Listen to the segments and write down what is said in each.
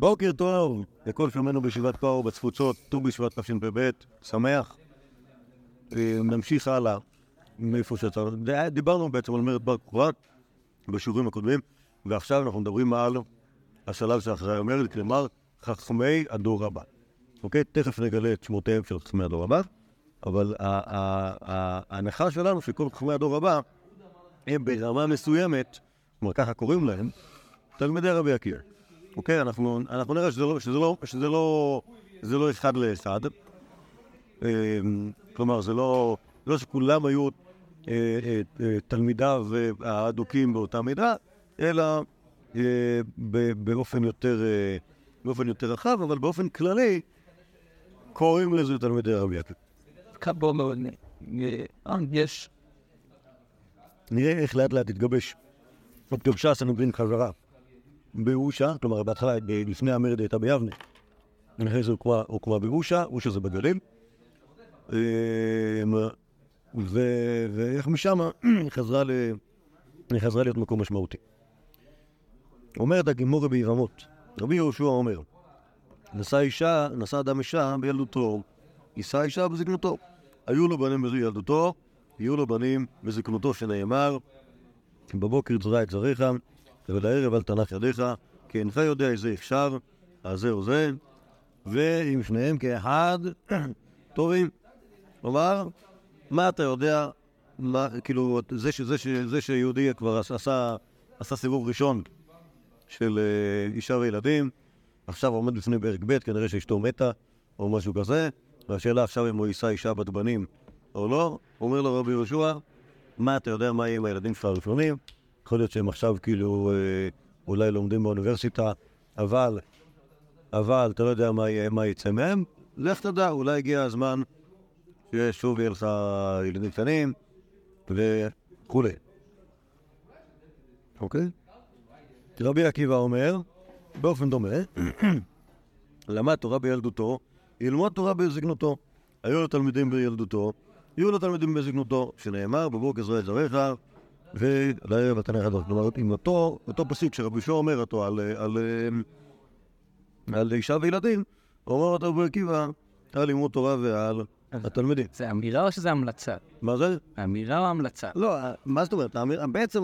בוקר טוב לכל שומענו בישיבת פאו בתפוצות, ט"ו בשבט תשפ"ב, שמח. אה, נמשיך הלאה מאיפה שאתה... דיברנו בעצם על מרד בר כוכבא בשיעורים הקודמים, ועכשיו אנחנו מדברים על השלב שאחרי המרד, כלומר חכמי הדור הבא. אוקיי? תכף נגלה את שמותיהם של חכמי הדור הבא, אבל ההנחה שלנו שכל חכמי הדור הבא הם ברמה מסוימת, כלומר ככה קוראים להם, תלמידי רבי עקיבא. אוקיי? אנחנו, אנחנו נראה שזה לא, שזה לא, שזה לא, זה לא אחד לאחד. אמ, כלומר, זה לא, לא שכולם היו אה, אה, אה, תלמידיו האדוקים באותה מידה, אלא באופן יותר, באופן יותר רחב, אבל באופן כללי קוראים לזה תלמידי רבי עקיבא. מאוד, יש. נראה איך לאט לאט יתגבש. התגבשה סנהדרין חזרה. באושה, כלומר בהתחלה, לפני המרד הייתה ביבנה. אחרי זה הוקמה באושה, אושה זה בגליל. אמ, ואיך משם היא חזרה להיות מקום משמעותי. אומרת הגימורי ביבמות, רבי יהושע אומר, נשא אישה, נשא אדם אישה בילדותו, יישא אישה בזקנותו. היו לו בנים בילדותו, יהיו לו בנים בזקנותו, שנאמר, בבוקר תזרע את זריך, ולערב אל תנח ידיך, כי אינך יודע איזה אפשר, אז זהו זה, ואם שניהם כאחד, טובים. כלומר, מה אתה יודע, מה, כאילו, זה, זה, זה, שיהודי כבר עשה, עשה סיבוב ראשון של uh, אישה וילדים, עכשיו עומד בפני פרק ב', כנראה שאשתו מתה, או משהו כזה, והשאלה עכשיו אם הוא יישא אישה בת בנים או לא, אומר לו רבי יהושע, מה אתה יודע מה יהיה עם הילדים שלך הראשונים? יכול להיות שהם עכשיו כאילו אה, אולי לומדים באוניברסיטה, אבל, אבל אתה לא יודע מה, מה יצא מהם, לך תדע, אולי הגיע הזמן ששוב יהיה לך ילדים קטנים וכולי. אוקיי? רבי עקיבא אומר, באופן דומה, למד תורה בילדותו, ילמוד תורה בזקנותו. היו לו תלמידים בילדותו, יהיו לו תלמידים בזקנותו, שנאמר בבוקר זרוע את זרעך ולערב התנא חדש. כלומר, עם אותו, אותו פסיק שרבי יהושע אומר אותו על, על, על, על אישה וילדים, הוא אומר אותו רבי עקיבא על לימוד תורה ועל התלמידים. זה אמירה או שזה המלצה? מה זה? אמירה או המלצה? לא, מה זאת אומרת? בעצם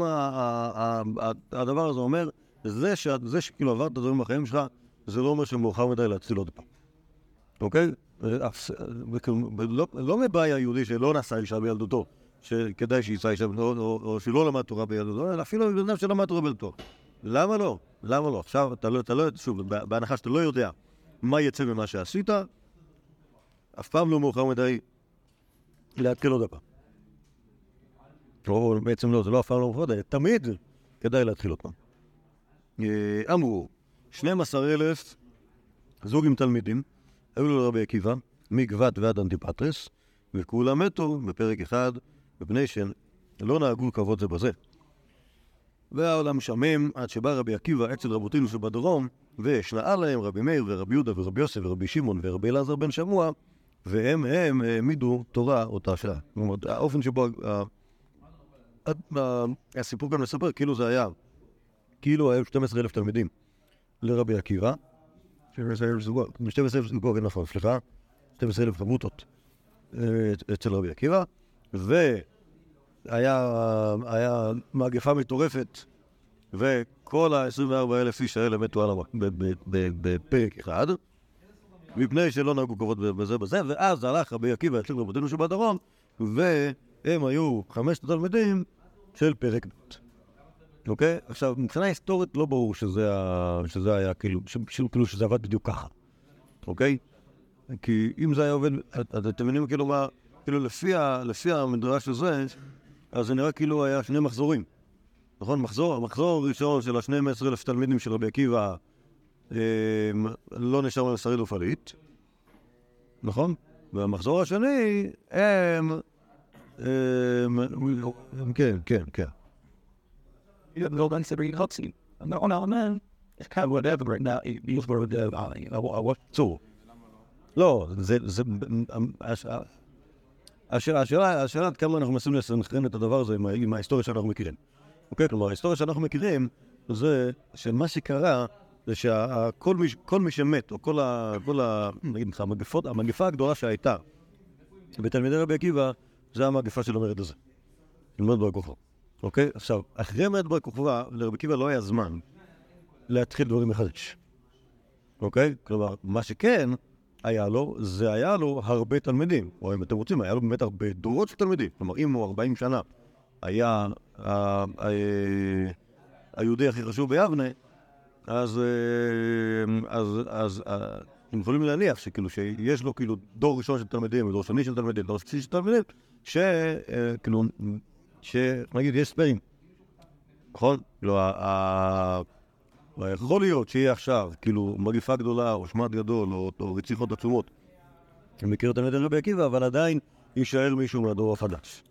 הדבר הזה אומר, זה, שכאילו עברת דברים בחיים שלך, זה לא אומר שמאוחר מדי להציל עוד פעם. אוקיי? לא מבעיה יהודי שלא נשא אישה בילדותו. שכדאי שיישא אישה, או, או, או שלא למד תורה בילדותו, אלא אפילו בן אדם שלמד תורה בילדותו. למה לא? למה לא? עכשיו, אתה לא, אתה לא, שוב, בהנחה שאתה לא יודע מה יצא ממה שעשית, אף פעם לא מאוחר מדי להתקל עוד הפעם. או בעצם לא, זה לא אף פעם לא מאוחר מדי, תמיד כדאי להתחיל עוד פעם. אה, אמרו, 12,000 זוג עם תלמידים, היו לו רבי עקיבא, מגבת ועד אנטיפטרס, וכולם מתו בפרק אחד מפני שלא נהגו כבוד זה בזה. והעולם שמם עד שבא רבי עקיבא אצל רבותינו שבדרום, ושנאה להם רבי מאיר ורבי יהודה ורבי יוסף ורבי שמעון ורבי אלעזר בן שמוע, והם הם העמידו תורה אותה שעה. זאת אומרת, האופן שבו הסיפור גם מספר, כאילו זה היה, כאילו היו 12 אלף תלמידים לרבי עקיבא, 12 אלף זוגות, 12 אלף זוגות, נכון, סליחה, 12 אלף חמותות אה, אצל רבי עקיבא, והיה מגפה מטורפת, וכל ה-24 אלף איש האלה מתו על המק... בפרק אחד, מפני שלא נהגו כבוד בזה בזה, ואז הלך רבי עקיבא אצל רבותינו שבדרום, והם היו חמשת התלמידים של פרק ב'. אוקיי? עכשיו, מבחינה היסטורית לא ברור שזה, ה... שזה היה כאילו, ש... כאילו שזה עבד בדיוק ככה, אוקיי? כי אם זה היה עובד, אתם מבינים כאילו מה... כאילו לפי, ה, לפי המדרש הזה, אז זה נראה כאילו היה שני מחזורים. נכון? מחזור, המחזור הראשון של ה-12 אלף תלמידים של רבי עקיבא אה, לא נשאר מהם שריד ופליט, נכון? והמחזור השני הם... הם כן, כן, כן. לא, זה... השאלה, השאלה עד כמה אנחנו מנסים לסנכרן את הדבר הזה עם, עם ההיסטוריה שאנחנו מכירים. אוקיי? כלומר, ההיסטוריה שאנחנו מכירים זה שמה שקרה זה שכל מי, מי שמת, או כל ה... כל ה... נגיד המגפות, המגפה הגדולה שהייתה בתלמידי רבי עקיבא, זה המגפה של המרד הזה. ללמוד בר כוכבא. אוקיי? עכשיו, אחרי מרד בר כוכבא, לרבי עקיבא לא היה זמן להתחיל דברים מחדש. אוקיי? כלומר, מה שכן היה לו, זה היה לו הרבה תלמידים. או אם אתם רוצים, היה לו באמת הרבה דורות של תלמידים. כלומר, אם הוא 40 שנה היה ה- ה- היהודי הכי חשוב ביבנה, אז, אה, אה, אתם יכולים להניח שכאילו שיש לו כאילו דור ראשון של תלמידים, דור שני של תלמידים, דור שלישי של תלמידים, שכאילו, שנגיד יש ספיירים, נכון? כאילו, יכול להיות שיהיה עכשיו כאילו מגיפה גדולה או שמד גדול או, או רציחות עצומות. אני מכיר את תלמידי רבי עקיבא, אבל עדיין יישאר מישהו מהדור החדש.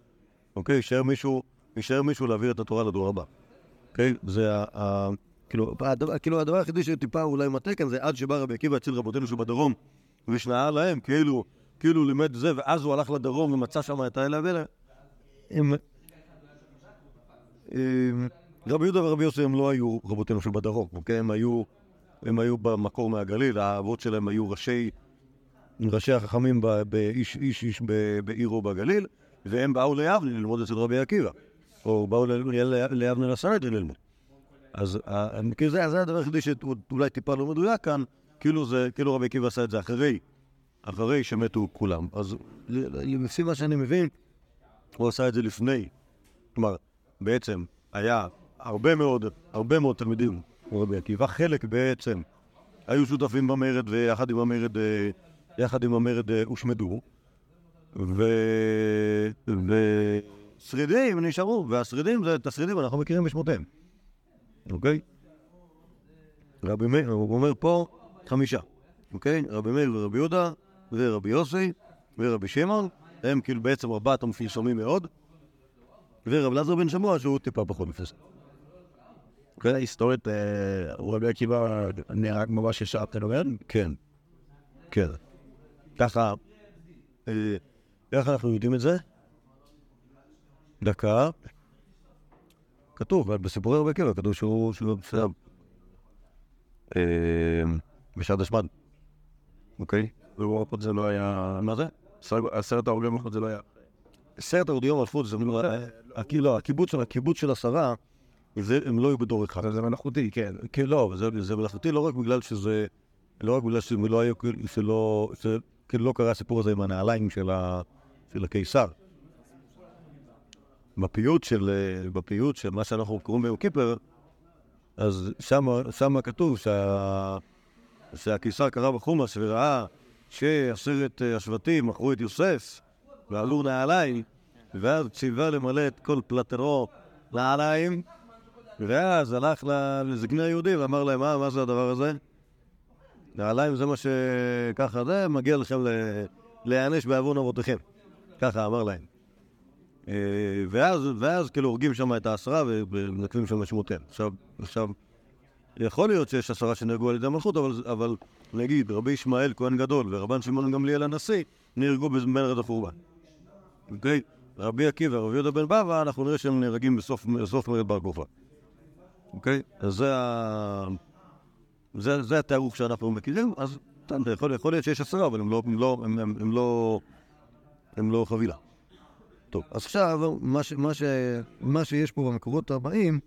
אוקיי? יישאר מישהו, יישאר מישהו להעביר את התורה לדור הבא. אוקיי? זה ה... ה כאילו, הדבר, כאילו הדבר היחידי שטיפה אולי מטעה כאן זה עד שבא רבי עקיבא אצל רבותינו שבדרום ושנאה להם, כאילו, כאילו לימד זה, ואז הוא הלך לדרום ומצא שם את האלה ואלה. הם... רבי יהודה ורבי יוסי הם לא היו רבותינו שבדרום, אוקיי? הם היו, הם היו במקור מהגליל, האבות שלהם היו ראשי, ראשי החכמים ב- באיש איש איש בעירו בגליל, והם באו ליבנה ללמוד אצל רבי עקיבא, או באו ליבנה לסנהדרין ללמוד. אז ה- כאילו זה, זה הדבר היחידי שאולי טיפה לא מדויק כאן, כאילו זה, כאילו רבי עקיבא עשה את זה אחרי, אחרי שמתו כולם. אז לפי מה שאני מבין, הוא עשה את זה לפני. כלומר, בעצם היה הרבה מאוד, הרבה מאוד תלמידים, רבי עקיבא, חלק בעצם היו שותפים במרד, ויחד עם המרד, אה, יחד עם המרד אה, הושמדו. ושרידים נשארו, והשרידים, זה, את השרידים אנחנו מכירים בשמותיהם, אוקיי? רבי מאיר, הוא אומר פה חמישה, אוקיי? רבי מאיר ורבי יהודה, ורבי יוסי, ורבי שמעון, הם כאילו בעצם ארבעת המפורסמים מאוד, ורב אלעזר בן שמוע שהוא טיפה פחות מפורסם. מבחינה היסטורית, אה, רבי עקיבא נהרג ממש ישר, אתה אומר? כן, כן. ככה, אה, איך אנחנו יודעים את זה? דקה. כתוב, בסיפורי רבי עקיבא כתוב שהוא בסדר. אה, בשעת השמד. אוקיי? ובמפות זה לא היה... מה זה? עשר- עשרת ההורגי מלכות זה לא היה... עשרת מלכות, זה לא, כאילו, הקיבוץ של עשרה, זה- הם לא היו בדור אחד. זה מלאכותי, כן. כן, לא, זה, זה מלאכותי לא רק בגלל שזה, לא רק בגלל שלא היו, שלא, שלא, כאילו לא קרה הסיפור הזה עם הנעליים של, ה, של הקיסר. בפיוט של, בפיוט של מה שאנחנו קוראים ביום קיפר, אז שם כתוב שה, שהקיסר קרא בחומש וראה שעשרת אה, השבטים מכרו את יוסף ועלו נעליים, ואז ציווה למלא את כל פלטרו נעליים, ואז הלך לזקני היהודים ואמר להם, מה, מה זה הדבר הזה? נעליים זה מה שככה זה, מגיע לכם להיענש בעוון אבותיכם. ככה אמר להם. אה, ואז, ואז כאילו הורגים שם את העשרה ומנקבים שם את שמותיהם. עכשיו, עכשיו, יכול להיות שיש עשרה שנהרגו על ידי המלכות, אבל, אבל נגיד רבי ישמעאל כהן גדול ורבן שמעון גמליאל הנשיא נהרגו במרד החורבן. אוקיי? רבי עקיבא ורבי יהודה בן בבא, אנחנו נראה שהם נהרגים בסוף, בסוף מרד בר כוכבא. אוקיי? אז זה, ה... זה, זה התיארוך שאנחנו מכירים, אז יכול, יכול להיות שיש עשרה, אבל הם לא, הם לא, הם, הם, הם לא, הם לא חבילה. טוב, אז עכשיו, מה, ש, מה, ש, מה שיש פה במקורות הבאים,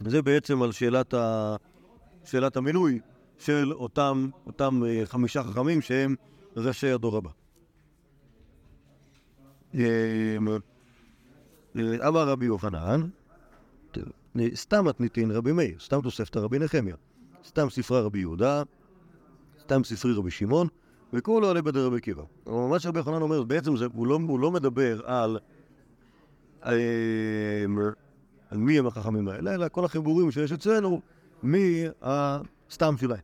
זה בעצם על שאלת, ה, שאלת המינוי של אותם, אותם אה, חמישה חכמים שהם ראשי הדור הבא. אה, אמר רבי יוחנן, סתם מתניתין רבי מאיר, סתם תוספתא רבי נחמיה, סתם ספרה רבי יהודה, סתם ספרי רבי שמעון, וכולו עלי בדי רבי עקיבא. אבל מה שרבי יוחנן אומר, בעצם זה, הוא, לא, הוא לא מדבר על, אה, על מי הם החכמים האלה, אלא כל החיבורים שיש אצלנו, מי הסתם שלהם.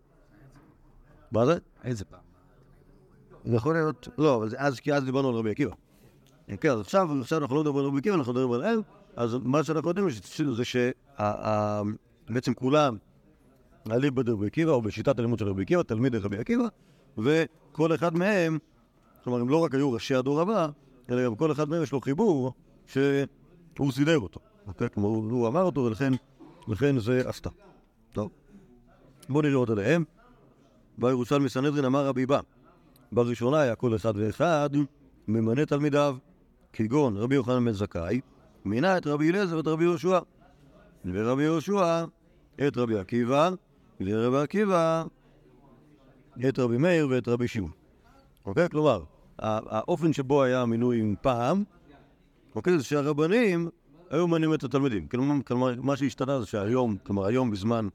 מה זה? איזה פעם? זה יכול להיות, לא, אבל זה אז, כי אז דיברנו על רבי עקיבא. כן, אז עכשיו, עכשיו אנחנו לא מדברים על רבי עקיבא, אנחנו מדברים על הם, אז מה שאנחנו יודעים זה שבעצם כולם עלים ברבי עקיבא, או בשיטת הלימוד של רבי עקיבא, תלמידי רבי עקיבא, וכל אחד מהם, כלומר, הם לא רק היו ראשי הדור הבא, אלא גם כל אחד מהם יש לו חיבור שהוא סידר אותו. כלומר, הוא אמר אותו, ולכן לכן זה עשתה. טוב. בואו נראה עוד עליהם. בירושלמי סנהדרין אמר רבי בא, בראשונה היה כל אחד ואחד ממנה תלמידיו, כגון רבי יוחנן בן זכאי, מינה את רבי אליעזר ואת רבי יהושע. ורבי יהושע את רבי עקיבא, ורבי עקיבא את רבי מאיר ואת רבי שמעון. אוקיי? כלומר, האופן שבו היה המינוי פעם, אוקיי? זה שהרבנים היו ממנים את התלמידים. כלומר, מה שהשתנה זה שהיום, כלומר היום בזמן,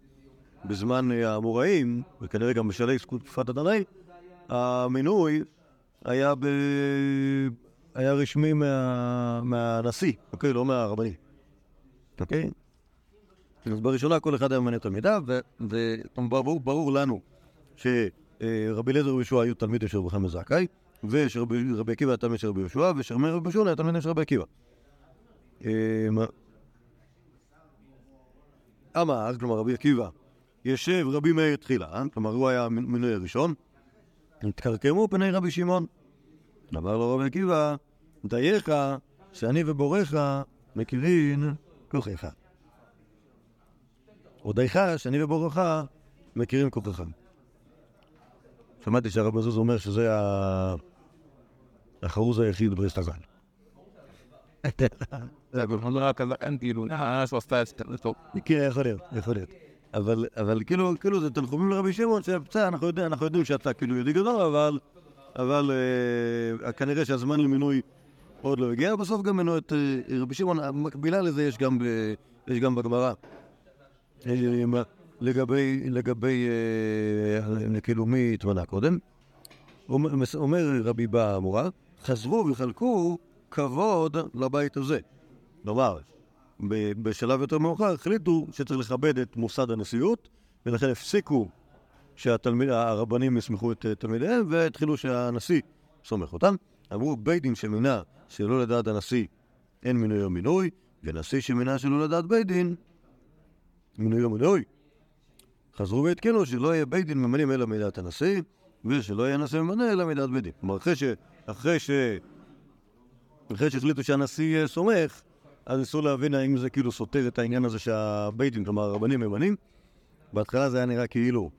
בזמן אה, האמוראים, וכנראה גם בשלהי תקופת התנאי, המינוי היה, ב... היה רשמי מה... מהנשיא, אוקיי? לא מהרבנים. אוקיי? אז בראשונה כל אחד היה ממנה תלמידיו, וברור ברור לנו שרבי אליעזר ויהושע היו תלמידים של רבי חמאס זכאי, ושרבי רבי עקיבא היה תלמיד של רבי יהושע, ושרמי רבי שמעון היה תלמיד של רבי עקיבא. אמ, אמר, כלומר רבי עקיבא, ישב רבי מאיר תחילה, כלומר הוא היה המינוי הראשון, התקרקמו פני רבי שמעון. אמר לו רבי עקיבא, דייך שאני ובורך מכירין כוחך. הודייך שאני ובורך מכירים כוחך. שמעתי שהרב מזוז אומר שזה החרוז היחיד זה טוב. כן. אבל, כאילו, כאילו זה תנחומים לרבי שמעון, אנחנו יודעים שאתה כאילו יהודי גדול, אבל, אבל אה, כנראה שהזמן למינוי עוד לא הגיע. בסוף גם מינו את אה, רבי שמעון, המקבילה לזה יש גם, ב, יש גם בגמרא. אה, לגבי, לגבי, אה, כאילו, מי התמנה קודם. אומר, רבי בא אמורה, חזרו וחלקו כבוד לבית הזה. כלומר, בשלב יותר מאוחר החליטו שצריך לכבד את מוסד הנשיאות, ולכן הפסיקו שהרבנים יסמכו את אה, תלמידיהם, והתחילו שהנשיא סומך אותם. אמרו, בית דין שמינה שלא לדעת הנשיא אין מינוי או מינוי, ונשיא שמינה שלא לדעת בית דין, מינוי או מינוי. חזרו ועדכנו שלא יהיה בית דין ממנים אלא מדעת הנשיא, ושלא יהיה נשיא ממנה אלא מדעת בית דין. כלומר, אחרי ש... אחרי ש... אחרי שהחליטו שהנשיא אה, סומך, אז ניסו להבין האם זה כאילו סותר את העניין הזה שהבית דין, כלומר הרבנים ממנים. בהתחלה זה היה נראה כאילו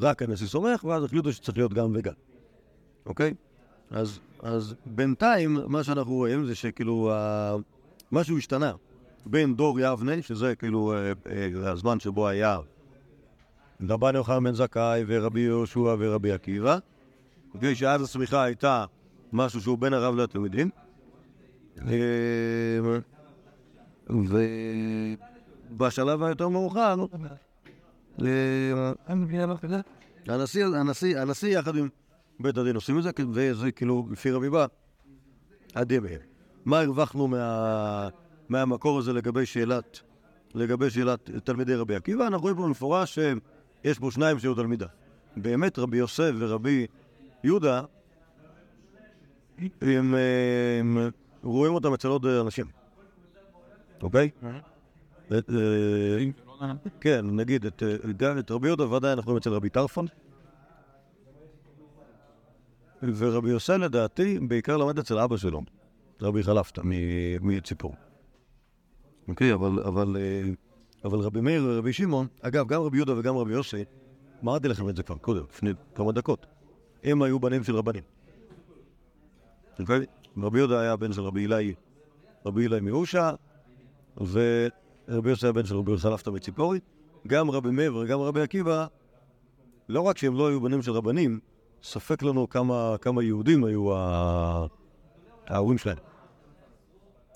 רק הנשיא סומך, ואז החליטו שצריך להיות גם וגם. אוקיי? אז, אז בינתיים, מה שאנחנו רואים זה שכאילו ה... משהו השתנה בין דור יבנה, שזה כאילו אה, אה, הזמן שבו היה רבן יוחנן בן זכאי ורבי יהושע ורבי עקיבא, אוקיי? שאז הסמיכה הייתה משהו שהוא בין הרב לתלמידים. אה, ובשלב היותר מאוחר, הנשיא, הנשיא, הנשיא יחד עם בית הדין עושים את זה, וזה כאילו, לפי רבי בא, הדבר. מה הרווחנו מה, מהמקור הזה לגבי שאלת, לגבי שאלת תלמידי רבי עקיבא? אנחנו רואים פה במפורש שיש פה שניים שהיו תלמידה. באמת רבי יוסף ורבי יהודה, הם, הם רואים אותם אצל עוד אנשים, אוקיי? כן, נגיד, את, אה, את רבי יהודה ודאי אנחנו רואים אצל רבי טרפון. ורבי יוסי לדעתי בעיקר למד אצל אבא שלו, רבי חלפתא מציפור. אוקיי, אה, אבל רבי מאיר ורבי שמעון, אגב, גם רבי יהודה וגם רבי יוסי, אמרתי לכם את זה כבר קודם, לפני כמה דקות, הם היו בנים של רבנים. אוקיי? רבי יהודה היה בן של רבי אילי, רבי אילי מאושה, ורבי יוסי היה בן של רבי חלפתא מציפורי. גם רבי מאיר וגם רבי עקיבא, לא רק שהם לא היו בנים של רבנים, ספק לנו כמה, כמה יהודים היו ההורים שלהם.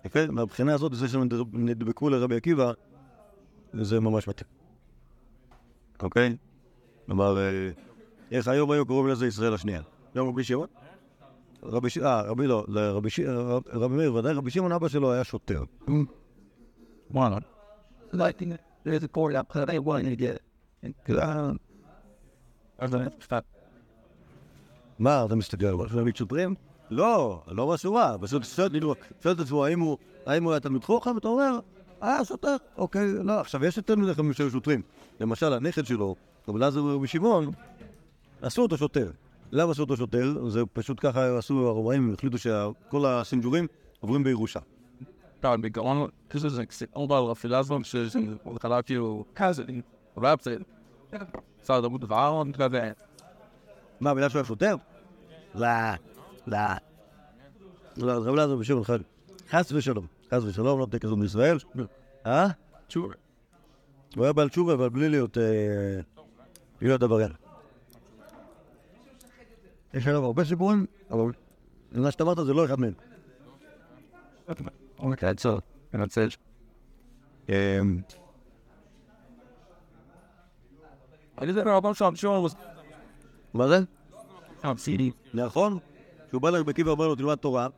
יפה? מהבחינה הזאת, זה שהם נדבקו לרבי עקיבא, זה ממש מתאים. אוקיי? כלומר, אה, איך היום היו קוראים לזה ישראל השנייה? לא רבי שמעון? רבי ש... אה, רבי לא, רבי מאיר, ודאי רבי שמעון אבא שלו היה שוטר. וואלה. Like, there's a board up, they wanted to get it. מה, אתה מסתכל, הולך להעמיד שוטרים? לא, לא משהו רע, פשוט שואל את עצמו האם הוא היה תלמיד חוכם, ואתה אומר, אה, שוטר, אוקיי, לא, עכשיו יש מדי חכמים שהיו שוטרים. למשל, הנכד שלו, רבי אלעזר ורבי שמעון, עשו אותו שוטר. למה עשו אותו שוטר? זה פשוט ככה עשו הרומאים, החליטו שכל הסינג'ורים עוברים בירושה. כאן בגאון, זה זה קצת עוד על הפילאזם שזה בהתחלה כאילו קאזן, רב זה, שר התרבות ואהרון כזה. מה, בגלל שהוא היה שוטר? לא, לא. לא, רב אלעזר בשמעון חי. חס ושלום. חס ושלום, לא תהיה כזאת בישראל. אה? תשובה. הוא היה בעל תשובה, אבל בלי להיות... אה, בלי להיות עבריין. יש עליו הרבה סיפורים, אבל מה שאתה אמרת זה לא אחד מהם. אוקיי, עצור. מנצל. אני יודע רבם שם שום מה זה? נכון? כשהוא בא לרבי עקיבא ואומר לו תלמד תורה,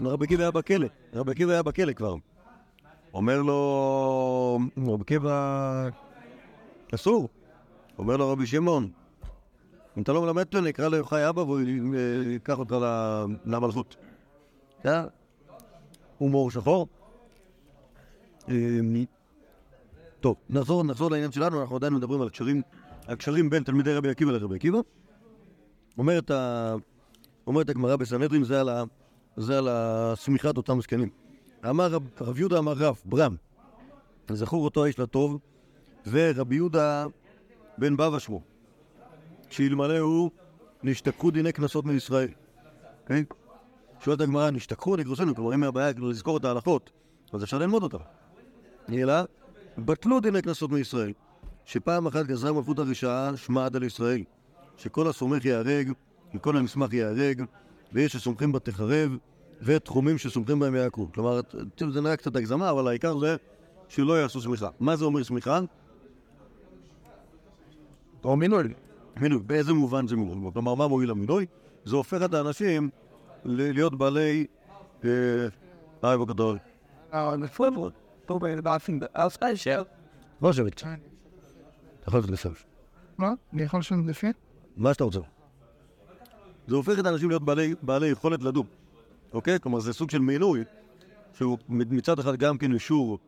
רבי עקיבא היה בכלא, רבי עקיבא היה בכלא כבר. אומר לו, רבי עקיבא, אסור. אומר לו רבי שמעון, אם אתה לא מלמד אותו, אני אקרא ליוחאי אבא והוא ייקח אותך למלכות. הומור שחור. אה, טוב, נחזור, נחזור לעניין שלנו, אנחנו עדיין מדברים על קשרים, על קשרים בין תלמידי רבי עקיבא לרבי עקיבא. אומרת. אומרת הגמרא בסנהדרין, זה על, ה... זה על השמיכת אותם זקנים. אמר רב, רב יהודה אמר רב, ברם, זכור אותו האיש לטוב, ורבי יהודה בן בבא שמו, שאלמלא הוא נשתכחו דיני קנסות מישראל. כן? שואלת הגמרא, נשתכחו נגרוסנו, כלומר אם הבעיה כאילו לזכור את ההלכות, אז אפשר ללמוד אותן. אלא, בטלו דיני קנסות מישראל, שפעם אחת גזרה מלכות הרשעה שמעד על ישראל. שכל הסומך ייהרג, וכל המסמך ייהרג, ויש שסומכים בה תחרב, ותחומים שסומכים בהם יעקרו. כלומר, זה נראה קצת הגזמה, אבל העיקר זה שלא יעשו סמיכה. מה זה אומר סמיכה? או מינוי. מינוי. באיזה מובן זה מינוי? כלומר, מה מועיל המינוי? זה הופך את האנשים להיות בעלי... אה, באלסטייל של. בוא שבת. אתה יכול לעשות לסוף. מה? אני יכול לשנות לפי? מה שאתה רוצה. זה הופך את האנשים להיות בעלי, יכולת לדון, אוקיי? כלומר, זה סוג של מינוי, שהוא מצ- מצד אחד גם כן אישור,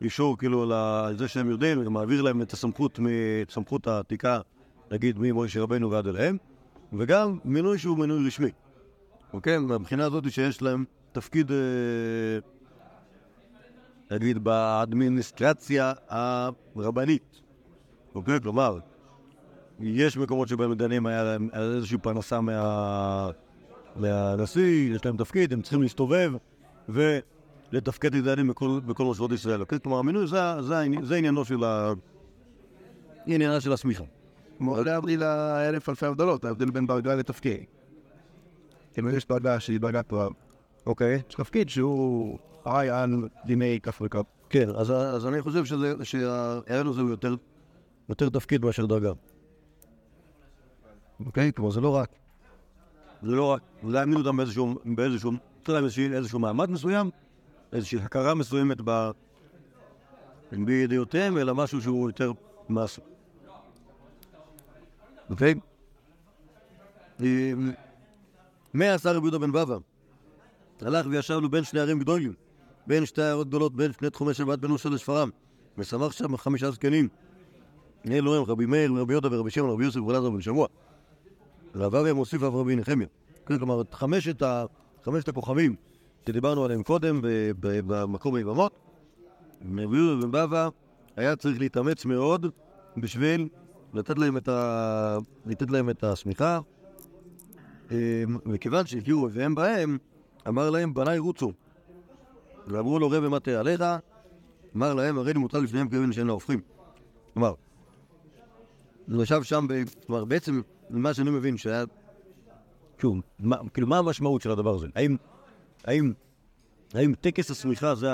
אישור כאילו לזה שהם יודעים, מעביר להם את הסמכות, מ- סמכות העתיקה, נגיד ממוישה רבנו ועד אליהם, וגם מינוי שהוא מינוי רשמי, אוקיי? מהבחינה הזאת שיש להם תפקיד, אה, נגיד, באדמיניסטרציה הרבנית, אוקיי? כלומר, יש מקומות שבהם דנים היה להם איזושהי פרנסה מה... מהנשיא, יש להם תפקיד, הם צריכים להסתובב ולתפקד לדענים בכל, בכל מושבות ישראל. אוקיי? כלומר, המינוי זה, זה, זה עניינו של ה... עניינה של השמיכה. כמו להבדיל לאלף אלפי הבדלות, ההבדל בין דרגה לתפקיד. כאילו יש דרגה שהיא דרגת רב. אוקיי. יש תפקיד שהוא אחראי על דיני כף וכף. כן, אז, אז אני חושב שהערן הזה הוא יותר, יותר תפקיד מאשר דרגה. אוקיי? כלומר, זה לא רק... זה לא רק להעמיד אותם באיזשהו, באיזשהו, איזשהו, מעמד מסוים, איזושהי הכרה מסוימת ב... בידיעותיהם, אלא משהו שהוא יותר מעשי. אוקיי? מה עשה רבי יהודה בן בבא? הלך וישבנו בין שני ערים גדולים, בין שתי עיירות גדולות, בין שני תחומי שבת בין אושר לשפרעם, ושמח שם חמישה זקנים. אלו הם רבי מאיר, רבי יהודה ורבי שמעון, רבי יוסף ורבי אלעזר בן שמוע. רב אריה מוסיף אף רבי נחמיה. כן, כלומר, חמשת, ה... חמשת הכוכבים שדיברנו עליהם קודם במקום היבמות, רבי יהודה בן בבא היה צריך להתאמץ מאוד בשביל לתת להם את, ה... לתת להם את השמיכה, וכיוון שהגיעו אויביהם בהם, אמר להם, בניי רוצו. ואמרו לו, רבי, מה תהיה עליך? אמר להם, הרי מוטל לפניהם כאבן שאין לה הופכים. כלומר, הוא ישב שם. כלומר, בעצם, מה שאני מבין, שהיה... שוב, מה, כאילו, מה המשמעות של הדבר הזה? האם, האם, האם טקס השמיכה זה.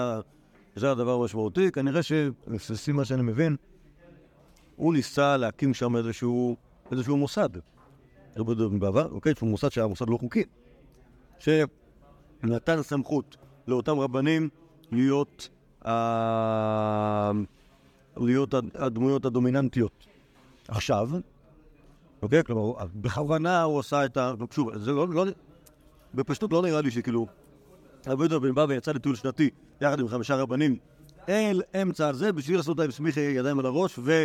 זה הדבר המשמעותי? כנראה שלפי מה שאני מבין, הוא ניסה להקים שם איזשהו, איזשהו מוסד. רבי יהודה בן בעבר, אוקיי? שהוא מוסד שהיה מוסד לא חוקי. שנתן סמכות לאותם רבנים להיות, ה... להיות הד- הדמויות הדומיננטיות. עכשיו, אוקיי? כלומר, בכוונה הוא עשה את ה... שוב, זה לא... לא בפשטות לא נראה לי שכאילו... רבי יהודה בן בבא יצא לטיול שנתי יחד עם חמישה רבנים אל אמצע זה בשביל לעשות להם סמיכי ידיים על הראש ו...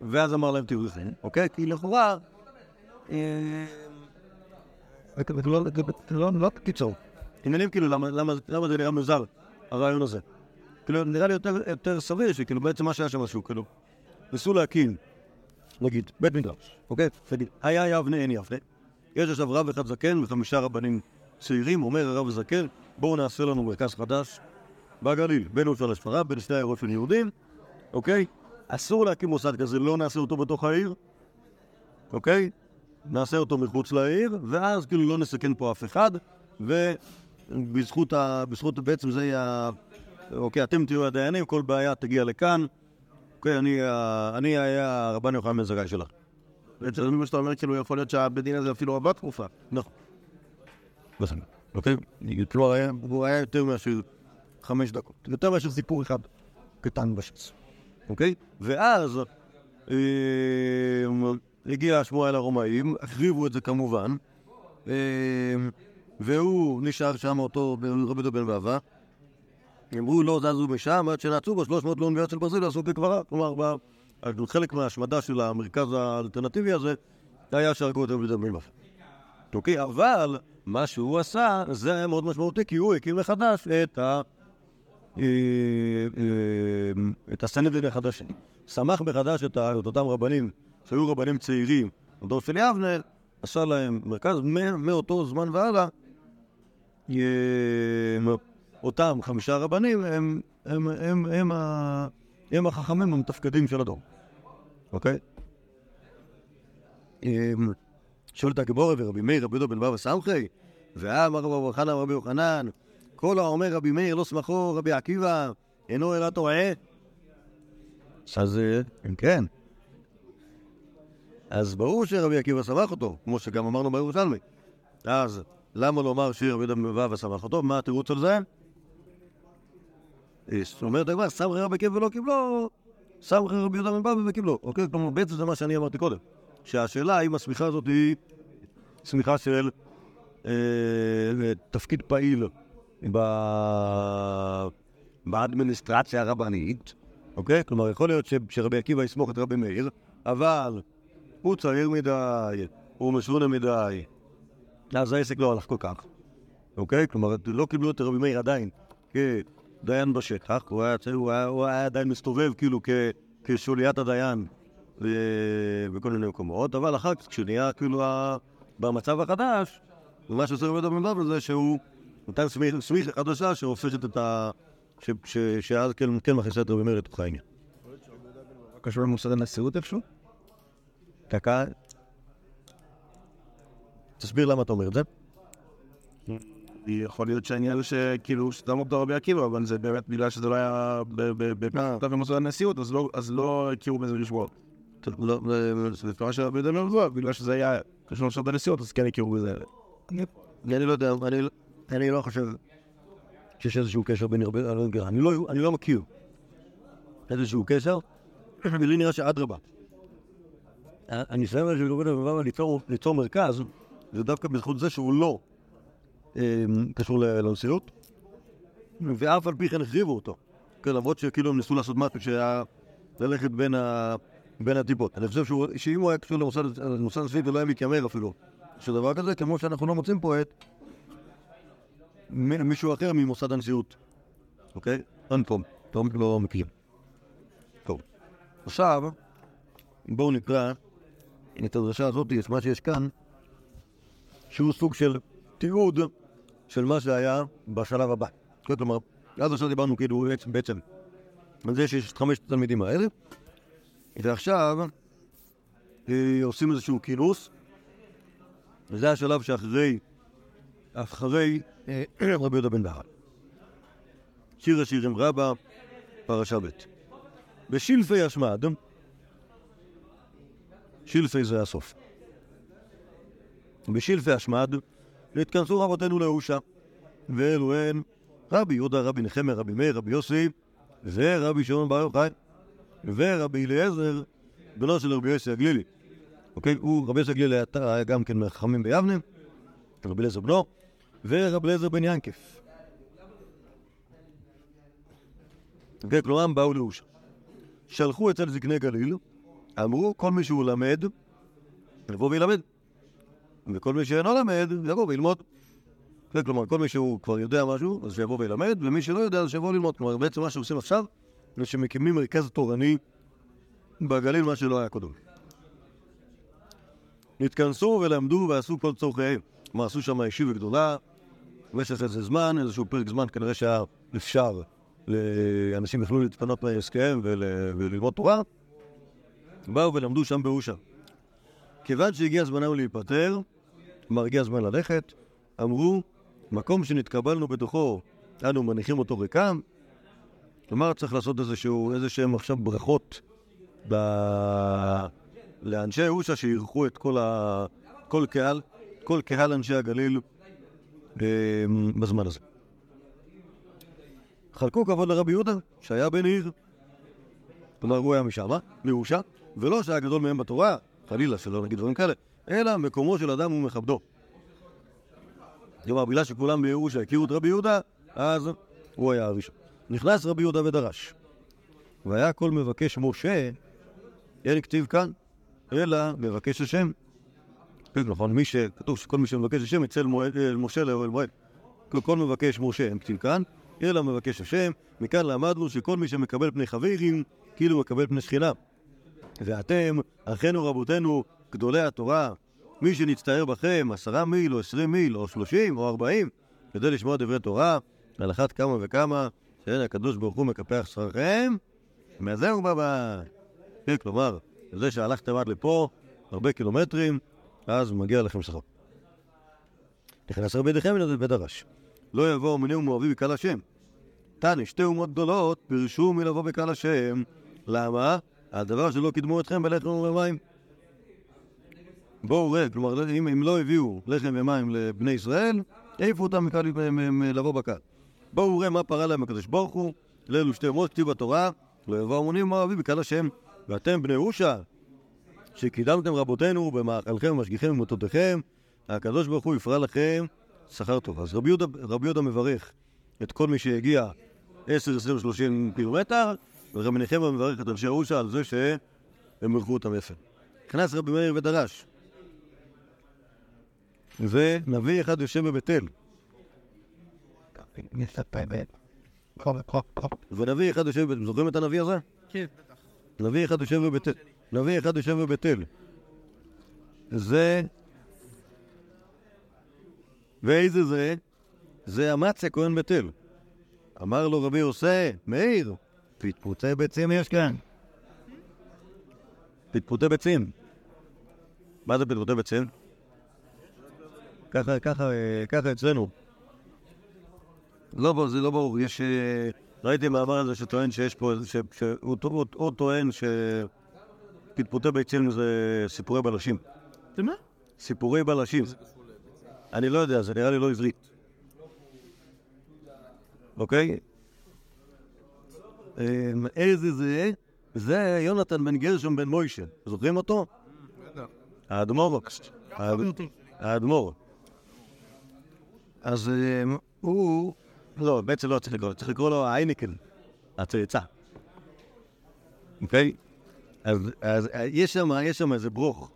ואז אמר להם תראו זה, אוקיי? כי לכאורה... אה, לא- קיצור. עניינים כאילו למה- זה נראה מוזר, הרעיון הזה. כאילו נראה לי יותר- סביר שכאילו בעצם מה שהיה שם משהו, כאילו ניסו להקים נגיד, בית מדרש, אוקיי? נגיד, היה יבנה אין יבנה. יש עכשיו רב אחד זקן וחמישה רבנים צעירים, אומר הרב הזקן, בואו נעשה לנו מרכז חדש בגליל, בין ירושלים לשפרעם, בין שני העיירות של יהודים, אוקיי? אסור להקים מוסד כזה, לא נעשה אותו בתוך העיר, אוקיי? נעשה אותו מחוץ לעיר, ואז כאילו לא נסכן פה אף אחד, ובזכות ה... בזכות בעצם זה יהיה... אוקיי, אתם תהיו הדיינים, כל בעיה תגיע לכאן. אוקיי, אני, אני אהיה הרבן יוחנן בן זכאי שלך. בעצם מה שאתה אומר, כאילו, יכול להיות שהבית דין הזה אפילו עבד תקופה. נכון. בסדר, אוקיי? היה- הוא היה יותר מאשר חמש דקות. יותר מאשר סיפור אחד קטן בש"ס. אוקיי? ואז אה, הגיע השמועה אל הרומאים, החריבו את זה כמובן, אה, והוא נשאר שם, אותו רבי דוד בן בבא. אמרו לא זזו משם עד שנעצו בו 300 לאוניברסיטה של ברזיל עשו כקברה. כלומר, חלק מההשמדה של המרכז האלטרנטיבי הזה היה שהרגו את רבי דוד בן בבא. אוקיי, אבל מה שהוא עשה, זה היה מאוד משמעותי, כי הוא הקים מחדש את ה... אה, אה, את הסנדלין החדש. שמח מחדש את אותם רבנים, שהיו רבנים צעירים, הדור של יבנה, עשה להם מרכז, מאותו זמן והלאה, אה, אותם חמישה רבנים הם, הם, הם, הם, ה- הם החכמים המתפקדים של הדור, אוקיי? אה, שואלת הגמורה ורבי מאיר, רבי יהודה בן בבא סמכי, ואמר רבי חנן רבי יוחנן, כל האומר רבי מאיר לא שמחו רבי עקיבא, אינו אלא טועה. אז אה, אם כן, אז ברור שרבי עקיבא שמח אותו, כמו שגם אמרנו בירושלמי. אז למה לומר שרבי יהודה בן בבא שמח אותו? מה התירוץ על זה? זאת אומרת הגמרא, סמכי רבי עקיבא ולא קיבלו, סמכי רבי יהודה בן בבא וקיבלו. אוקיי? כלומר, בעצם זה מה שאני אמרתי קודם. שהשאלה האם השמיכה הזאת היא שמיכה של אה, תפקיד פעיל. באדמיניסטרציה הרבנית, אוקיי? כלומר, יכול להיות. שרבי עקיבא יסמוך את רבי מאיר, אבל הוא צעיר מדי, הוא משונה מדי, אז העסק לא הלך כל כך, אוקיי? כלומר, לא קיבלו את רבי מאיר עדיין כדיין בשטח, הוא היה, הוא היה, הוא היה עדיין מסתובב כאילו כ... כשוליית הדיין ו- בכל מיני מקומות, אבל אחר כך כשנהיה כאילו ה- במצב החדש, מה שעושה רבי בן בבא זה שהוא נותן סמיכה חדשה שהופכת את ה... ש- ש- שאז כן, כן מכניסה את רבי מאיר לתוך העניין. קשור למוסד הנשיאות איפשהו? דקה. תסביר למה אתה אומר את זה. יכול להיות שהעניין שכאילו, שמו אותו רבי עקיבא, אבל זה באמת בגלל שזה לא היה בכתב במוסד הנשיאות, אז לא- אז לא הכירו בזה לשמור. לא, זה לפי מה שרבי יהודה בן בבא, בגלל שזה היה קשור למוסד הנשיאות, אז כן הכירו בזה. אני לא יודע, אני, לא- לא חושב שיש איזשהו קשר בין הרבה... לא- לא, אני לא מכיר איזשהו קשר, ולי נראה שאדרבה. הניסיון הזה של רבי בבא ליצור, מרכז, זה דווקא בזכות זה שהוא לא אה, קשור לנשיאות, ואף על פי כן החריבו אותו. כן, למרות שכאילו הם ניסו לעשות משהו שהיה ללכת בין, ה... בין הטיפות. אני חושב שהוא, שאם הוא היה קשור למוסד הנשיאות, הוא לא היה מתיימר אפילו של דבר כזה, כמו שאנחנו לא מוצאים פה את מישהו אחר ממוסד הנשיאות, אוקיי? אין פה, לא, לא מכיר. טוב. עכשיו, בואו נקרא את הדרשה הזאת, את מה שיש כאן, שהוא סוג של תיעוד של מה שהיה בשלב הבא. כלומר, עד עכשיו דיברנו כאילו בעצם, על זה שיש את חמשת התלמידים האלה, ועכשיו אה, עושים איזשהו כינוס, וזה השלב שאחרי, אחרי אה, רבי יהודה בן בהר. שיר השירים רבה, פרשה ב'. בשלפי השמד, שלפי זה הסוף. בשלפי השמד נתכנסו רבותינו לאושה, ואלו הן רבי יהודה, רבי נחמיה, רבי מאיר, רבי יוסי, ורבי שמעון בר יוחאי, ורבי אליעזר, בנו של רבי יוסי הגלילי. אוקיי? הוא, רבי יוסי הגלילי היה- גם כן מהחכמים ביבנה, רבי אליעזר בנו, ורבי אליעזר בן ינקף. אוקיי? כלומר, באו לאושה. שלחו אצל זקני גליל, אמרו, כל מי שהוא למד, יבוא וילמד. וכל מי שאינו למד, יבוא וילמוד. כלומר, כל מי שהוא כבר יודע משהו, אז שיבוא וילמד, ומי שלא יודע, אז שיבוא ללמוד. כלומר, בעצם מה שעושים עכשיו, זה שמקימים מרכז תורני בגליל, מה שלא היה קודם. נתכנסו ולמדו ועשו כל צורכיהם. כלומר, עשו שם ישיבה גדולה, במשך איזה זמן, איזשהו פרק זמן, כנראה שהיה אפשר, אנשים יכלו להתפנות ול, וללמוד תורה, באו ולמדו שם באושה. כיוון שהגיע זמנם להיפטר, כלומר הגיע הזמן ללכת, אמרו, מקום שנתקבלנו בתוכו, אנו מניחים אותו ריקם, כלומר צריך לעשות איזשהו, איזה שהם עכשיו ברכות ב... לאנשי אושה שאירחו את כל, ה... כל קהל, כל קהל אנשי הגליל אה, בזמן הזה. חלקו כבוד לרבי יהודה, שהיה בן עיר. כלומר, הוא היה משמה, מאושה, ולא שהיה גדול מהם בתורה, חלילה, שלא נגיד דברים כאלה, אלא מקומו של אדם ומכבדו. כלומר, בגלל שכולם בירושה הכירו את רבי יהודה, אז הוא היה הראשון. נכנס רבי יהודה ודרש. והיה כל מבקש משה, אין כתיב כאן, אלא מבקש השם. נכון, מי שכתוב שכל מי שמבקש השם אל משה לאוהל מועד. כל מבקש משה, אין כתיב כאן, אלא מבקש השם. מכאן למדנו שכל מי שמקבל פני חברים, כאילו מקבל פני שכינה. ואתם, אחינו רבותינו, גדולי התורה, מי שנצטער בכם עשרה מיל או עשרים מיל או שלושים או ארבעים כדי לשמוע דברי תורה, על אחת כמה וכמה, שאין הקדוש ברוך הוא מקפח שכרכם, מהזהו בבא. כן, כלומר, זה שהלכתם עד לפה, הרבה קילומטרים, אז מגיע לכם שכר. נכנס רבי דחמין ודרש. לא יבואו מיני ומואבי בקהל השם. תני, שתי אומות גדולות פירשו מלבוא בקהל השם. למה? הדבר שלא קידמו אתכם בלחם ובמים. בואו ראה, כלומר, אם הם לא הביאו לחם ומים לבני ישראל, העיפו אותם לבוא בקהל. בואו ראה מה פרה להם הקדוש ברוך הוא, לאלו שתי אומות, כתיב בתורה, לא יבואו המונים ומואבי בקהל השם. ואתם בני אושה, שקידמתם רבותינו במאכלכם ומשגיחים במוטותיכם, הקדוש ברוך הוא יפרע לכם שכר טוב. אז רבי יהודה מברך את כל מי שהגיע 10, 20, 30 קילומטר, ורבי נחמיה מברך את אנשי אושה על זה שהם ערכו אותם יפה. נכנס רבי מאיר ודרש. ונביא אחד יושב בבית אל. ונביא אחד יושב בבית אל. זוכרים את הנביא הזה? כן. נביא אחד יושב בבית אל. נביא אחד יושב בבית אל. זה... ואיזה זה? זה אמציה כהן בית אל. אמר לו רבי יוסי, מאיר, פטפוטי ביצים יש כאן. פטפוטי ביצים. מה זה פטפוטי ביצים? ככה, ככה, ככה אצלנו. לא, זה לא ברור, יש... ראיתי מאמר על זה שטוען שיש פה, שהוא טוען שפטפוטי ביצים זה סיפורי בלשים. זה מה? סיפורי בלשים. אני לא יודע, זה נראה לי לא עברית. אוקיי? איזה זה? זה יונתן בן גרשום בן מוישה. זוכרים אותו? האדמו"ר. האדמו"ר. אז הוא... לא, בעצם לא צריך לקרוא לו, צריך לקרוא לו הייניקן, הצאצא. אוקיי? אז יש שם, איזה ברוך.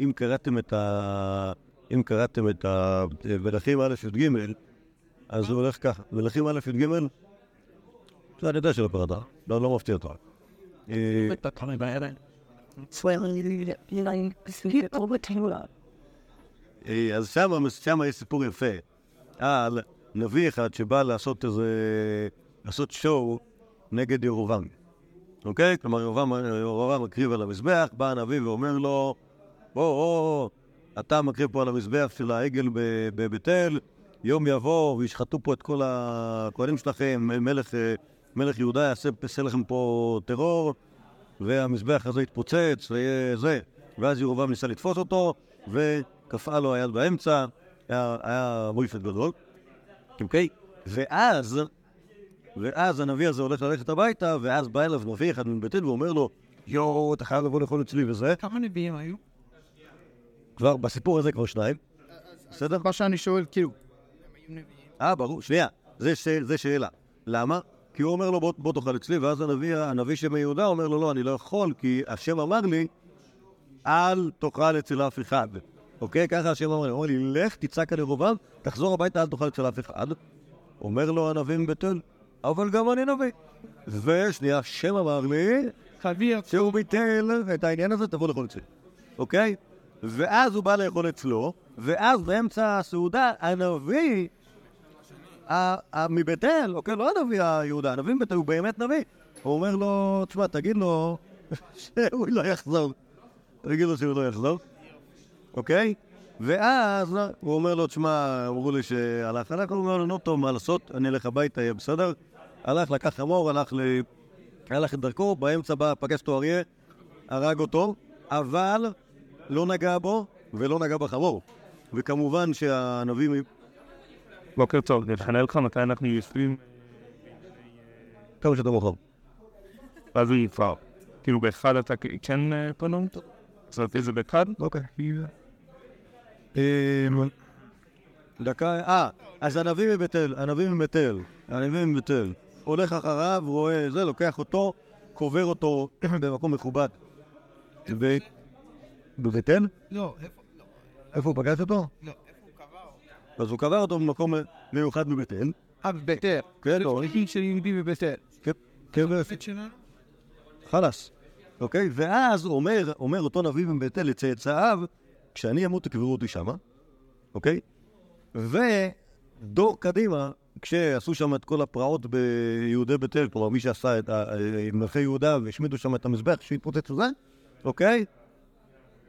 אם קראתם את ה... אם קראתם את המלכים א' י"ג, אז הוא הולך ככה. מלכים א' י"ג, אני יודע שלא קראת, לא, לא מפתיע אותך. אז שם יש סיפור יפה על נביא אחד שבא לעשות איזה... לעשות שואו נגד ירובעם. אוקיי? כלומר, ירובעם מקריב על המזבח, בא הנביא ואומר לו, בוא, או, אתה מקריב פה על המזבח של העגל בבית אל, יום יבוא וישחטו פה את כל הכהנים שלכם, מלך, מלך יהודה יעשה, יעשה לכם פה טרור, והמזבח הזה יתפוצץ, ויהיה זה. ואז ירובעם ניסה לתפוס אותו, וקפאה לו היד באמצע, היה, היה מויפת גדול. אוקיי? ואז, ואז הנביא הזה הולך ללכת הביתה, ואז בא אליו נביא אחד מבית אל ואומר לו, יואו, אתה חייב לבוא לאכול אצלי וזה. כמה נביאים היו? כבר, בסיפור הזה כבר שניים. בסדר? מה שאני שואל, כאילו... אה, ברור, שנייה, זה, שאלה. למה? כי הוא אומר לו, בוא, בוא תאכל אצלי, ואז הנביא, הנביא שם יהודה אומר לו, לא, אני לא יכול, כי השם אמר לי, אל תאכל אצל אף אחד. אוקיי? ככה השם אמר לי, הוא אומר לי, לך, תצעק על ירובעם, תחזור הביתה, אל תאכל אצל אף אחד. אומר לו הנביא מבית אל, אבל גם אני נביא. ושנייה, השם אמר לי, חביר. שהוא ביטל את העניין הזה, תבוא לאכול אצלי. אוקיי? ואז הוא בא לאכול אצלו, ואז באמצע הסעודה, הנביא מבית אל, אוקיי, לא הנביא היהודה, הנביא מבית אל הוא באמת נביא. הוא אומר לו, תשמע, תגיד לו שהוא לא יחזור. תגיד לו שהוא לא יחזור, אוקיי? ואז הוא אומר לו, תשמע, אמרו לי שהלך, הלך, הוא אומר לו, נו טוב, מה לעשות, אני אלך הביתה, יהיה בסדר. הלך, לקח חמור, הלך ל... הלך את דרכו, באמצע בא, פגש אותו אריה, הרג אותו, אבל לא נגע בו ולא נגע בחמור. וכמובן שהנביא... בוקר טוב, נתחנן לך מתי אנחנו יושבים, כמה שאתה מוכר. ואז הוא יפר. כאילו באחד אתה כן אה, פנו אותו? זאת אומרת, איזה באחד? אוקיי. אמ, דקה, אה, אז הנביא מבית אל, הנביא מבית אל, הנביא מבית אל, הולך אחריו, רואה זה, לוקח אותו, קובר אותו במקום מכובד. ו... בבית אל? לא, איפה? לא. איפה הוא פגש אותו? לא, איפה הוא קבע אותו? אז הוא קבר אותו במקום מיוחד בבית אל. אה, בבית אל. כן, לא, זה של יהודי בבית אל. קבר בית שלנו? חלאס. אוקיי? ואז אומר, אומר אותו נביא מבית אל לצאצאיו, כשאני אמות תקברו אותי שמה, אוקיי? ודור קדימה, כשעשו שם את כל הפרעות ביהודי בית אל, כלומר מי שעשה את מלכי יהודה והשמידו שם את המזבח שהתפוצץ וזה, אוקיי?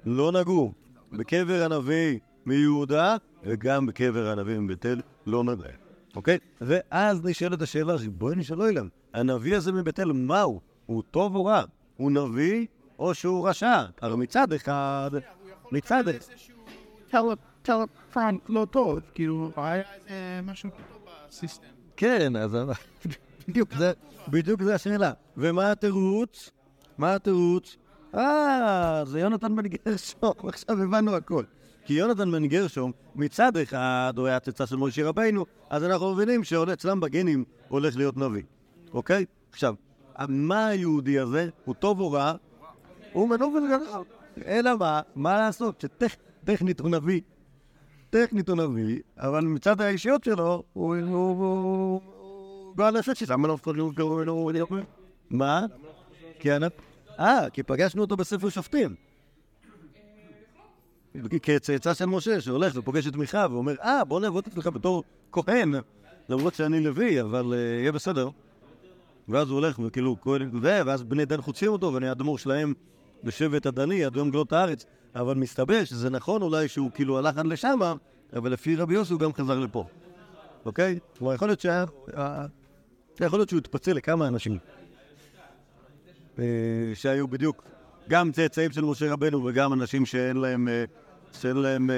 לא נגעו בקבר הנביא מיהודה וגם בקבר הנביא מבית אל לא נגע. אוקיי? ואז נשאלת השאלה, ריבונו של עולם, הנביא הזה מבית אל, מה הוא? הוא טוב או רע? הוא נביא או שהוא רשע? הרי מצד אחד, מצד אחד, טלפון לא טוב, כאילו, היה איזה משהו לא טוב בסיסטם. כן, אז בדיוק זה, בדיוק זה השאלה. ומה התירוץ? מה התירוץ? אה, זה יונתן בן גרשום, עכשיו הבנו הכל. כי יונתן בן גרשום, מצד אחד הוא היה צאצא של משה רבינו, אז אנחנו מבינים שאצלם בגנים הולך להיות נביא, אוקיי? עכשיו, מה היהודי הזה? הוא טוב או רע? הוא מנובל גדול. אלא מה? מה לעשות? שטכנית הוא נביא. טכנית הוא נביא, אבל מצד האישיות שלו, הוא... הוא גועל נפש, למה לא לא קראו לו... מה? כי. אה, כי פגשנו אותו בספר שופטים. כצאצא של משה, שהולך ופוגש את מיכה ואומר, אה, בוא נעבוד אצלך בתור כהן, למרות שאני לוי, אבל אה, יהיה בסדר. ואז הוא הולך וכאילו, כהן, ואז בני דן חוצים אותו, ואני האדמו"ר שלהם בשבט הדני, עד יום גלות הארץ. אבל מסתבר שזה נכון אולי שהוא כאילו הלך עד לשמה, אבל לפי רבי יוסי הוא גם חזר לפה. אוקיי? כלומר, יכול להיות שהיה... יכול להיות שהוא התפצל לכמה אנשים. אה, שהיו בדיוק גם צאצאים של משה רבנו וגם אנשים שאין להם, אה, שאין להם, אה,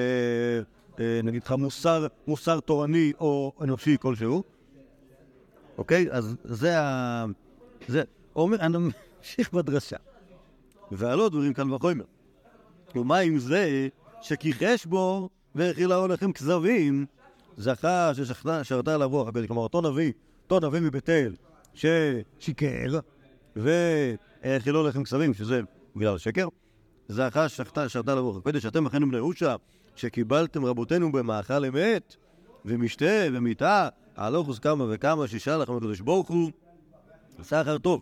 אה, נגיד לך, מוסר, מוסר תורני או אנושי כלשהו. אוקיי? אז זה ה... זה... אומר, אני ממשיך בדרשה. ועלו דברים כאן וחומר. ומה עם זה שכיחש בו והאכילה הולכים כזבים, זכה ששרתה עליו רוח הבית. כלומר, אותו נביא, אותו נביא מבית אל, ששיקר, והאכילו לחם כזבים, שזה בגלל השקר, זכה ששרתה שרתה עליו רוח הקודש, אתם אחינו בני יהושע, שקיבלתם רבותינו במאכל אמת, ומשתה ומיתה, הלוכוס כמה וכמה שישה לכם הקדוש ברוך הוא, סחר טוב.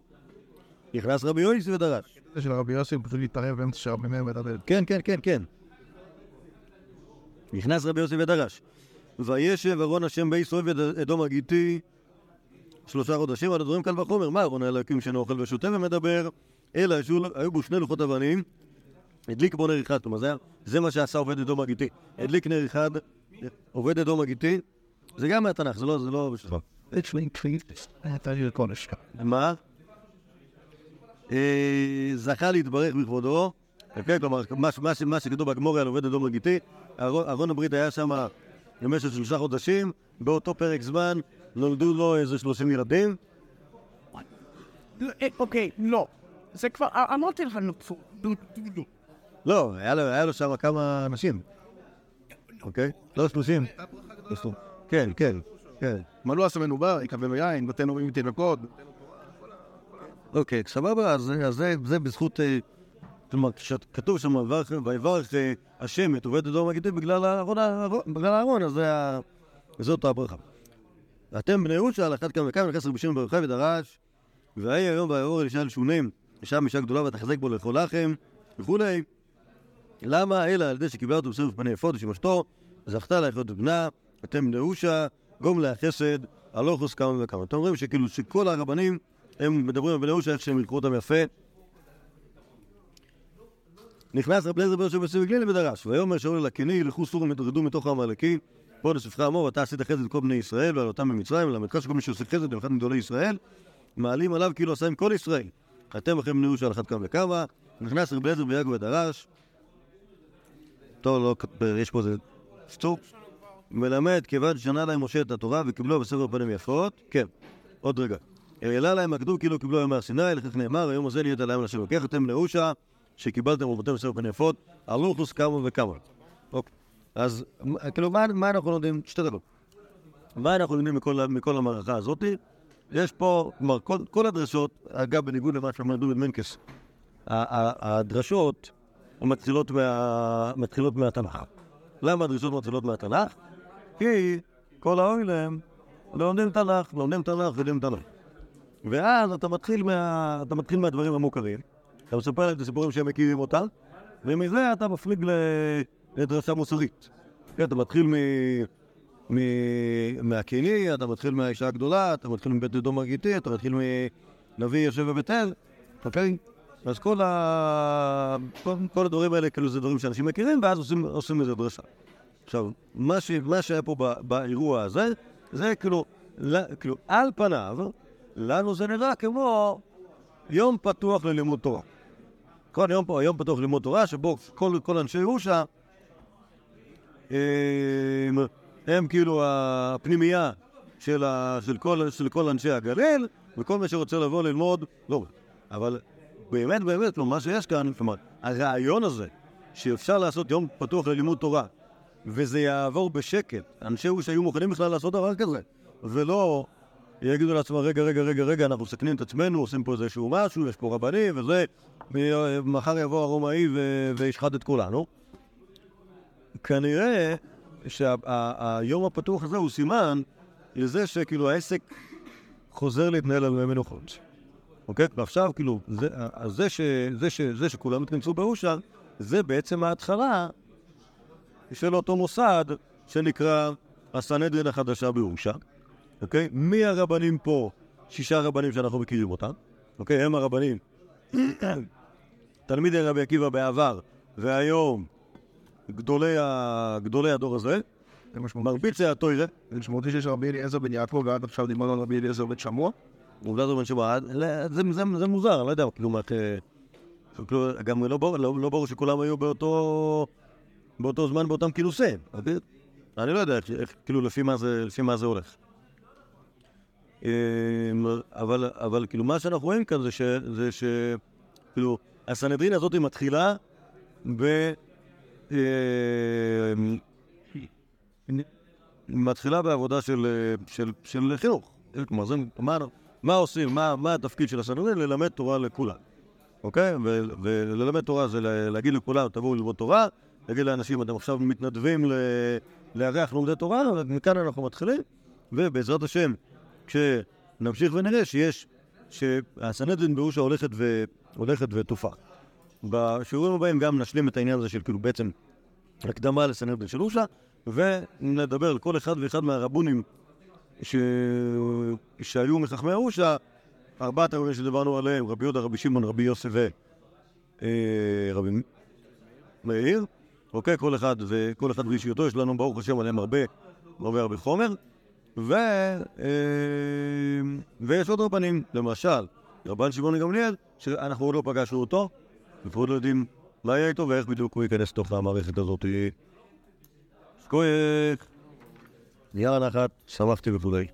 נכנס רבי יויס ודרש. זה של רבי יוסי, הוא פשוט להתערב באמצע שרבי מאיר מדבר. כן, כן, כן, כן. נכנס רבי יוסי ודרש. וישב ארון השם בייס אוהב אדום הגיתי שלושה חודשים, על הדברים קל וחומר. מה ארון האלוקים שאינו אוכל ושותה ומדבר? אלא היו בו שני לוחות אבנים, הדליק בו נר אחד. כלומר, זה, זה מה שעשה עובד אדום הגיתי. הדליק נר אחד, עובד אדום הגיתי, זה גם מהתנ"ך, זה לא... זה לא... מה? אה, זכה להתברך בכבודו, כן, כלומר, מה, שכתוב בגמורי על עובד אדום לגיטי, ארון הברית היה שם במשך שלושה חודשים, באותו פרק זמן נולדו לו איזה שלושים ילדים, אוקיי, לא. זה כבר, אמרתי לך נופפו. לא, היה לו, שם כמה אנשים, אוקיי? לא שלושים. כן, כן, כן. מלאו עשה מנובר, יקבל יין, נותן הורים תינוקות. אוקיי, סבבה, אז, זה, בזכות, אה, כלומר, כתוב שם, "ויברך- אה, השם את עובד אדום הגיטי בגלל הארון, אז זאת הברכה. אתם בני יהושע, על אחת כמה וכמה, נכנס רבי שמעון ברכה ודרש, ויהי היום ויעבור אלישע לשונים, אישה גדולה ותחזק בו לאכול לחם, וכולי. למה? אלא על ידי שקיבלה אותו בסרף פני יפות ושמשתו, זכתה לחיות את בנה, אתם נאושה, גום לה חסד, הלוכוס כמה וכמה. אתם רואים שכאילו שכל הרבנים, הם מדברים על בני נאושה, איך שהם ילקחו אותם יפה. נכנס רב אליעזר בן יושב בסביב גלילי ודרש, ויאמר שאול לקיני, ילכו סורים יתרדו מתוך העמלקי, פה נשפך עמו, ואתה עשית חסד לכל בני ישראל, ועל אותם במצרים, ולמדך שכל מי שעושה חסד, אחד מגדולי ישראל, מעלים עליו כאילו עשה עם כל ישראל. אתם לכם בני יהושע על אחת כמה וכמה, נכנס רב אליעזר ביגו ודרש, טוב, לא, יש פה איזה סטוק, מלמד כיוון שנה להם משה את התורה וקיבלו בספר פנים יפות, כן, עוד רגע. העלה להם הכתוב כאילו קיבלו היום מהר סיני, לכך נאמר, היום הזה נהיית להם לשם לוקח אתם נאושה, שקיבלתם רבותיהם בספר פנים יפות, הלוכוס כמה וכמה. אוקיי. אז כאילו, מה, מה אנחנו לומדים? שתי דקות. מה אנחנו לומדים מכל, מכל המערכה הזאתי? יש פה, כלומר, כל, כל הדרשות, אגב, בניגוד למה שאמר דוד מנקס, הדרשות מתחילות, מה, מתחילות מהתנ"ך. למה הדרשות מתחילות מהתנ"ך? כי כל האוילם לומדים תנ"ך, לומדים תנ"ך ולומדים תנ"ך. ואז אתה מתחיל, מה, אתה מתחיל מהדברים המוכרים, אתה מספר להם את הסיפורים שהם מכירים אותם, ומזה אתה מפליג. לדרשה מוסרית. כן, אתה מתחיל מ... מ... מהקיני, אתה מתחיל מהאישה הגדולה, אתה מתחיל מבית אדום הגיתי, אתה מתחיל מנביא יושב בבית אל, אוקיי? אז כל, ה... כל, כל הדברים האלה, כאילו, זה דברים שאנשים מכירים, ואז עושים, עושים מזה דרשה. עכשיו, מה, ש... מה שהיה פה ב... באירוע הזה, זה כאילו, ל... כאילו, על פניו, לנו זה נראה כמו יום פתוח ללימוד תורה. כל יום פה, יום פתוח ללימוד תורה, שבו כל, כל אנשי ירושה הם, הם כאילו הפנימייה של, ה, של, כל, של כל אנשי הגליל, וכל מי שרוצה לבוא ללמוד, לא. אבל באמת, באמת, מה שיש כאן, כלומר, הרעיון הזה, שאפשר לעשות יום פתוח ללימוד תורה, וזה יעבור בשקט, אנשי ירושה היו מוכנים בכלל לעשות דבר כזה, ולא יגידו לעצמם, רגע, רגע, רגע, רגע, אנחנו מסכנים את עצמנו, עושים פה איזשהו משהו, יש פה רבנים וזה, ומחר יבוא הרומאי ו- וישחט את כולנו. כנראה שהיום הפתוח הזה הוא סימן לזה שכאילו העסק חוזר להתנהל על מי מנוחות. אוקיי? ועכשיו כאילו, זה, זה, ש, זה, ש, זה שכולם התכנסו באושר, זה בעצם ההתחלה של אותו מוסד שנקרא הסנהדרין החדשה באושר. אוקיי? מי הרבנים פה? שישה רבנים שאנחנו מכירים אותם. אוקיי? הם הרבנים. תלמידי רבי עקיבא בעבר, והיום גדולי, ה... גדולי הדור הזה, זה משמעותי. מרביצי התוירה, זה משמעותי שיש רבי אליעזר בן יעקב, ועד עכשיו דיברנו על רבי אליעזר בן שמוע. עובדה זו בן שבוע, זה, מוזר, לא יודע, כאילו, אה, כאילו, גם לא, לא, לא ברור שכולם היו באותו, זמן באותם כינוסים. אני לא יודע כאילו, לפי מה זה, הולך. אמ, אבל, אבל כאילו, מה שאנחנו רואים כאן זה ש... זה ש כאילו, הסנהדרין הזאת מתחילה ב... אמ, מתחילה בעבודה של, של, של חינוך. כלומר, זה, מה, מה עושים, מה, מה התפקיד של הסנהדרין? ללמד תורה לכולם. אוקיי? ו, וללמד תורה זה לה- להגיד לכולם, תבואו ללמוד תורה, להגיד לאנשים, אתם עכשיו מתנדבים ל- לארח לומדי תורה, ומכאן אנחנו מתחילים, ובעזרת השם, כשנמשיך ונראה שיש, שהסנהדרין באושה הולכת, ו, הולכת ותופח. בשיעורים הבאים גם נשלים את העניין הזה של כאילו בעצם הקדמה לסנהדרין של אושה, ונדבר על כל אחד ואחד מהרבונים ש... שהיו מחכמי אושה, ארבעת הרבים שדיברנו עליהם, רבי יהודה, רבי שמעון, רבי יוסף ורבי מאיר, אוקיי? כל אחד וכל אחד באישיותו, יש לנו ברוך השם עליהם הרבה, הרבה הרבה חומר, ו... אה, ויש עוד רבנים, למשל, רבן שמעון גמליאל, שאנחנו עוד לא פגשנו אותו, ואנחנו עוד לא יודעים מה יהיה איתו ואיך בדיוק הוא ייכנס לתוך המערכת הזאת. סקוייך, נייר הנחת, שמחתי וכולי.